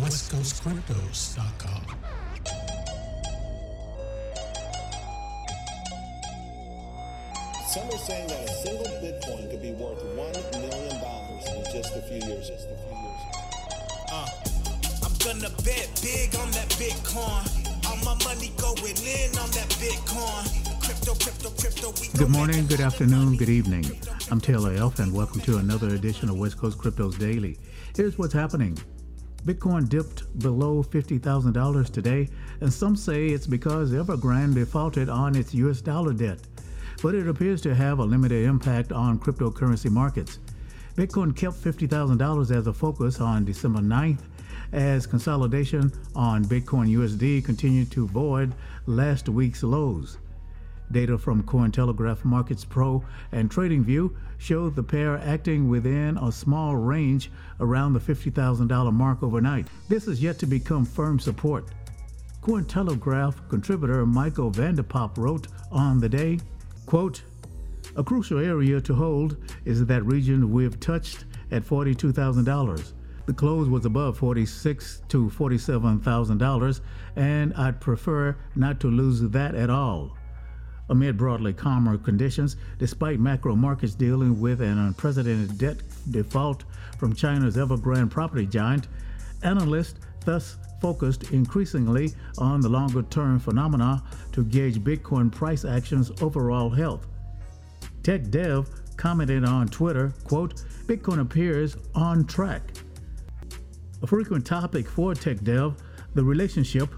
westcoastcryptos.com. Some are saying that a single Bitcoin could be worth one million dollars in just a few years. Just a few years. Uh, I'm gonna bet big on that Bitcoin. All my money going in on that Bitcoin. Crypto, crypto, crypto. Good morning, good afternoon, good evening. I'm Taylor Elf, and welcome to another edition of West Coast Cryptos Daily. Here's what's happening. Bitcoin dipped below $50,000 today, and some say it's because Evergrande defaulted on its US dollar debt. But it appears to have a limited impact on cryptocurrency markets. Bitcoin kept $50,000 as a focus on December 9th as consolidation on Bitcoin USD continued to void last week's lows. Data from Cointelegraph Markets Pro and TradingView showed the pair acting within a small range around the $50,000 mark overnight. This is yet to become firm support. Cointelegraph contributor Michael van de Poppe wrote on the day, quote, a crucial area to hold is that region we've touched at $42,000. The close was above 46 to $47,000, and I'd prefer not to lose that at all. Amid broadly calmer conditions, despite macro markets dealing with an unprecedented debt default from China's Evergrande property giant, analysts thus focused increasingly on the longer term phenomena to gauge Bitcoin price action's overall health. Tech Dev commented on Twitter, quote, Bitcoin appears on track. A frequent topic for Tech Dev, the relationship,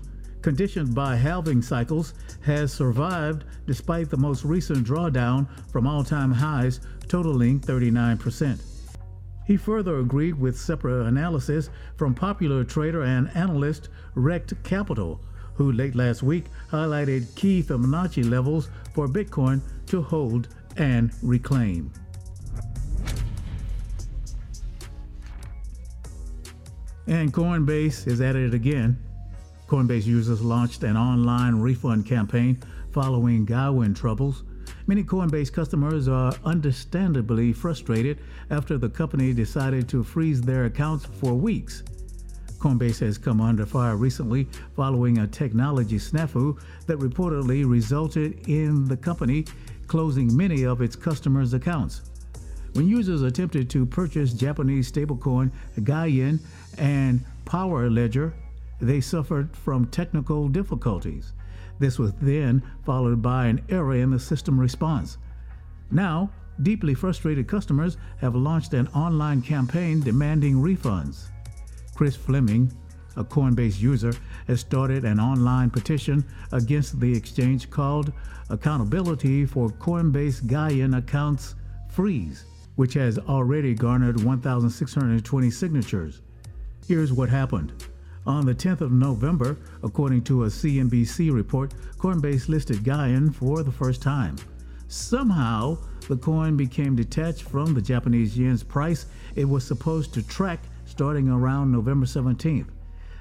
conditioned by halving cycles, has survived despite the most recent drawdown from all time highs, totaling 39%. He further agreed with separate analysis from popular trader and analyst Rekt Capital, who late last week highlighted key Fibonacci levels for Bitcoin to hold and reclaim. And Coinbase is at it again. Coinbase users launched an online refund campaign following GYEN troubles. Many Coinbase customers are understandably frustrated after the company decided to freeze their accounts for weeks. Coinbase has come under fire recently following a technology snafu that reportedly resulted in the company closing many of its customers' accounts. When users attempted to purchase Japanese stablecoin GYEN and Power Ledger, they suffered from technical difficulties. This was then followed by an error in the system response. Now, deeply frustrated customers have launched an online campaign demanding refunds. Chris Fleming, a Coinbase user, has started an online petition against the exchange called Accountability for Coinbase GYEN Accounts Freeze, which has already garnered 1,620 signatures. Here's what happened. On the 10th of November, according to a CNBC report, Coinbase listed GYEN for the first time. Somehow, the coin became detached from the Japanese yen's price it was supposed to track starting around November 17th.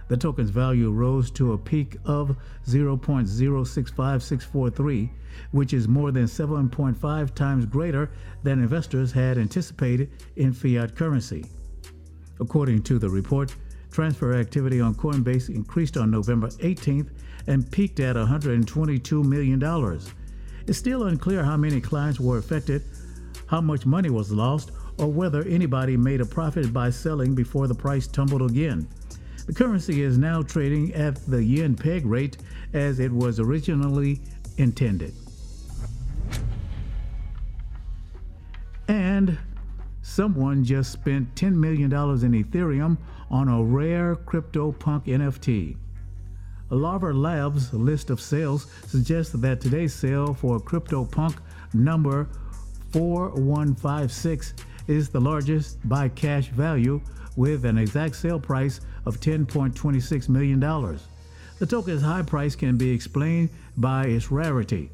The token's value rose to a peak of 0.065643, which is more than 7.5 times greater than investors had anticipated in fiat currency. According to the report, transfer activity on Coinbase increased on November 18th and peaked at $122 million. It's still unclear how many clients were affected, how much money was lost, or whether anybody made a profit by selling before the price tumbled again. The currency is now trading at the yen peg rate as it was originally intended. And someone just spent $10 million in Ethereum on a rare CryptoPunk NFT. Larva Labs' list of sales suggests that today's sale for CryptoPunk number 4156 is the largest by cash value with an exact sale price of $10.26 million. The token's high price can be explained by its rarity.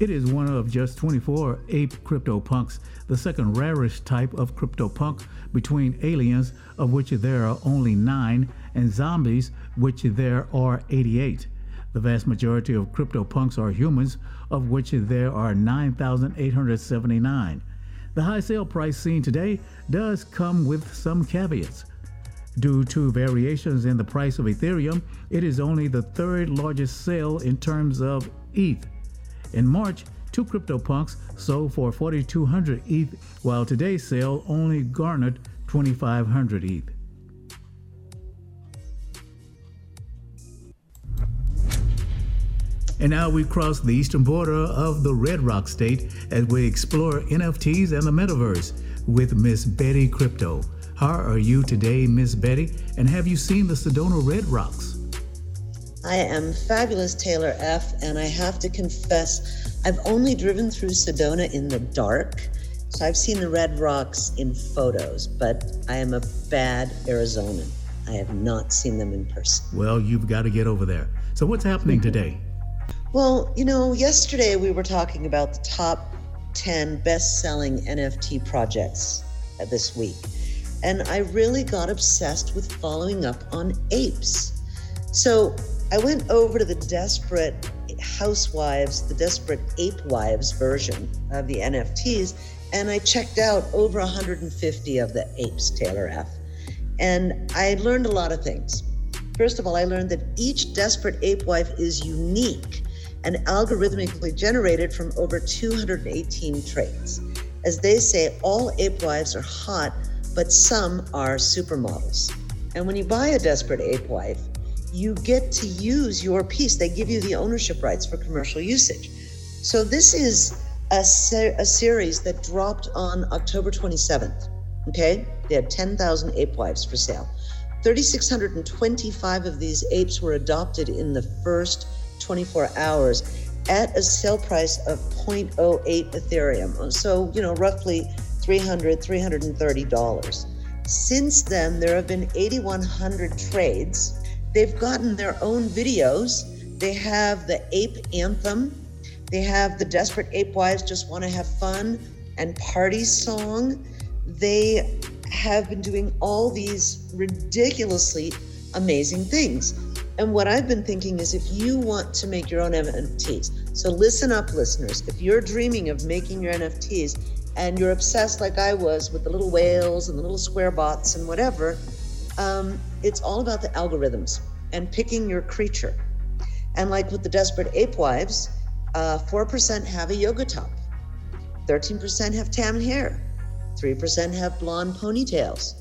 It is one of just 24 ape CryptoPunks, the second rarest type of CryptoPunk between aliens, of which there are only nine, and zombies, which there are 88. The vast majority of CryptoPunks are humans, of which there are 9,879. The high sale price seen today does come with some caveats. Due to variations in the price of Ethereum, it is only the third largest sale in terms of ETH. In March, two CryptoPunks sold for 4,200 ETH, while today's sale only garnered 2,500 ETH. And now we cross the eastern border of the Red Rock State as we explore NFTs and the metaverse with Miss Betty Crypto. How are you today, Miss Betty? And have you seen the Sedona Red Rocks? I am fabulous Taylor F, and I have to confess, I've only driven through Sedona in the dark. So I've seen the Red Rocks in photos, but I am a bad Arizonan. I have not seen them in person. Well, you've got to get over there. So, what's happening mm-hmm. today? Well, you know, yesterday we were talking about the top 10 best selling NFT projects uh, this week and I really got obsessed with following up on apes. So I went over to the Desperate Housewives, the Desperate Ape Wives version of the NFTs, and I checked out over 150 of the apes, Taylor F. And I learned a lot of things. First of all, I learned that each Desperate Ape Wife is unique and algorithmically generated from over 218 traits. As they say, all ape wives are hot but some are supermodels. And when you buy a Desperate Ape Wife, you get to use your piece. They give you the ownership rights for commercial usage. So this is a, se- a series that dropped on October 27th. Okay, they had 10,000 ape wives for sale. 3,625 of these apes were adopted in the first 24 hours at a sale price of 0.08 Ethereum. Uh, so, you know, roughly $300, $330. Since then, there have been 8,100 trades. They've gotten their own videos. They have the ape anthem. They have the Desperate Ape Wives Just Want to Have Fun and Party Song. They have been doing all these ridiculously amazing things. And what I've been thinking is if you want to make your own NFTs, so listen up, listeners. If you're dreaming of making your NFTs, and you're obsessed like I was with the little whales and the little square bots and whatever, um, it's all about the algorithms and picking your creature. And like with the Desperate Ape Wives, uh, 4% have a yoga top, 13% have tan hair, 3% have blonde ponytails,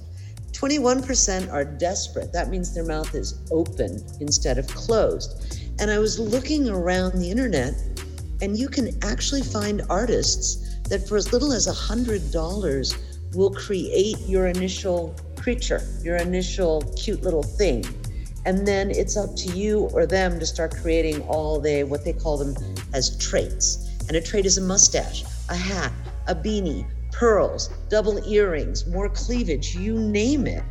21% are desperate. That means their mouth is open instead of closed. And I was looking around the internet, and you can actually find artists that for as little as $100 will create your initial creature, your initial cute little thing. And then it's up to you or them to start creating all they, what they call them as traits. And a trait is a mustache, a hat, a beanie, pearls, double earrings, more cleavage, you name it.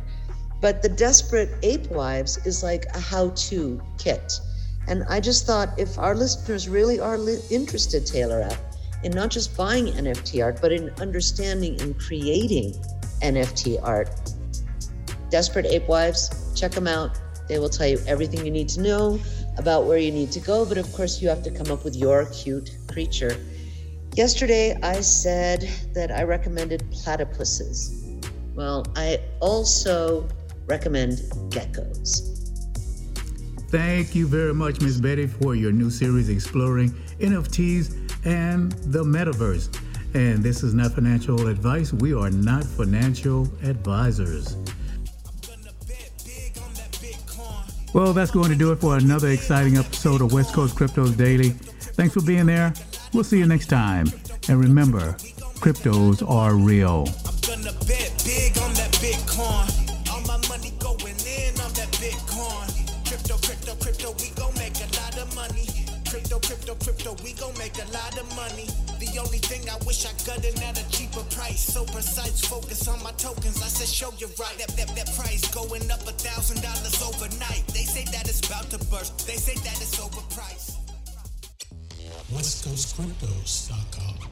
But the Desperate Ape Wives is like a how to kit. And I just thought if our listeners really are li- interested, Taylor F., in not just buying NFT art, but in understanding and creating NFT art. Desperate Ape Wives, check them out. They will tell you everything you need to know about where you need to go, but of course, you have to come up with your cute creature. Yesterday, I said that I recommended platypuses. Well, I also recommend geckos. Thank you very much, Ms. Betty, for your new series exploring NFTs and the metaverse. And this is not financial advice. We are not financial advisors. Well, that's going to do it for another exciting episode of West Coast Cryptos Daily. Thanks for being there. We'll see you next time. And remember, cryptos are real. The only thing I wish I got it at a cheaper price. So precise, focus on my tokens. I said, show you right. That, that, that price going up a thousand dollars overnight. They say that it's about to burst. They say that it's overpriced. WestCoastCryptos.com.